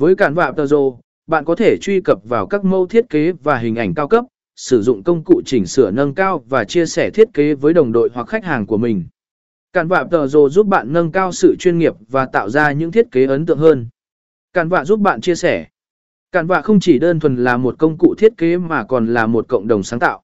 Với cản vạ tờ rồ, bạn có thể truy cập vào các mẫu thiết kế và hình ảnh cao cấp, sử dụng công cụ chỉnh sửa nâng cao và chia sẻ thiết kế với đồng đội hoặc khách hàng của mình. Cản vạ tờ rồ giúp bạn nâng cao sự chuyên nghiệp và tạo ra những thiết kế ấn tượng hơn. Cản vạ giúp bạn chia sẻ. Cản vạ không chỉ đơn thuần là một công cụ thiết kế mà còn là một cộng đồng sáng tạo.